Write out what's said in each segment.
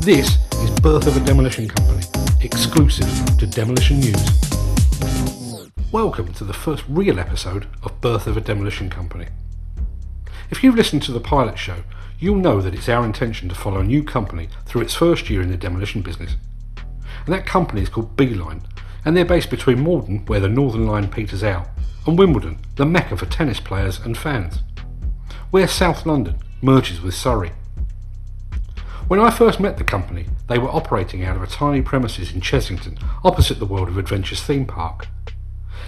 This is Birth of a Demolition Company, exclusive to Demolition News. Welcome to the first real episode of Birth of a Demolition Company. If you've listened to the pilot show, you'll know that it's our intention to follow a new company through its first year in the demolition business. And that company is called Beeline, and they're based between Morden, where the Northern Line peters out, and Wimbledon, the mecca for tennis players and fans. Where South London merges with Surrey. When I first met the company, they were operating out of a tiny premises in Chessington, opposite the World of Adventures theme park.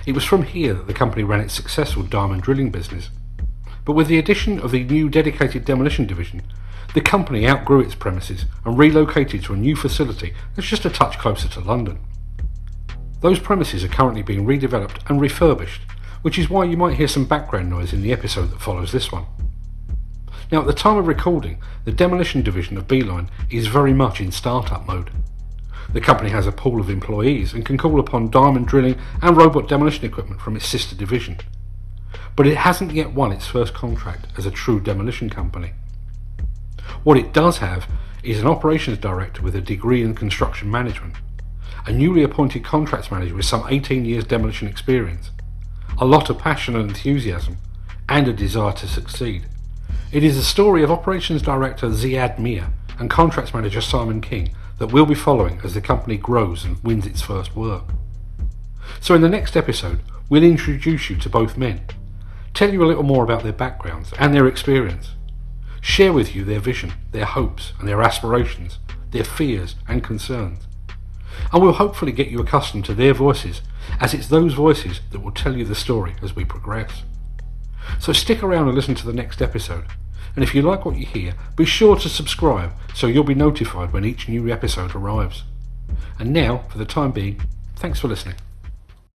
It was from here that the company ran its successful diamond drilling business. But with the addition of the new dedicated demolition division, the company outgrew its premises and relocated to a new facility that's just a touch closer to London. Those premises are currently being redeveloped and refurbished, which is why you might hear some background noise in the episode that follows this one. Now, at the time of recording, the demolition division of Beeline is very much in startup mode. The company has a pool of employees and can call upon diamond drilling and robot demolition equipment from its sister division. But it hasn't yet won its first contract as a true demolition company. What it does have is an operations director with a degree in construction management, a newly appointed contracts manager with some 18 years demolition experience, a lot of passion and enthusiasm, and a desire to succeed. It is the story of Operations Director Ziad Mia and Contracts Manager Simon King that we'll be following as the company grows and wins its first work. So, in the next episode, we'll introduce you to both men, tell you a little more about their backgrounds and their experience, share with you their vision, their hopes and their aspirations, their fears and concerns. And we'll hopefully get you accustomed to their voices, as it's those voices that will tell you the story as we progress. So stick around and listen to the next episode. And if you like what you hear, be sure to subscribe so you'll be notified when each new episode arrives. And now, for the time being, thanks for listening.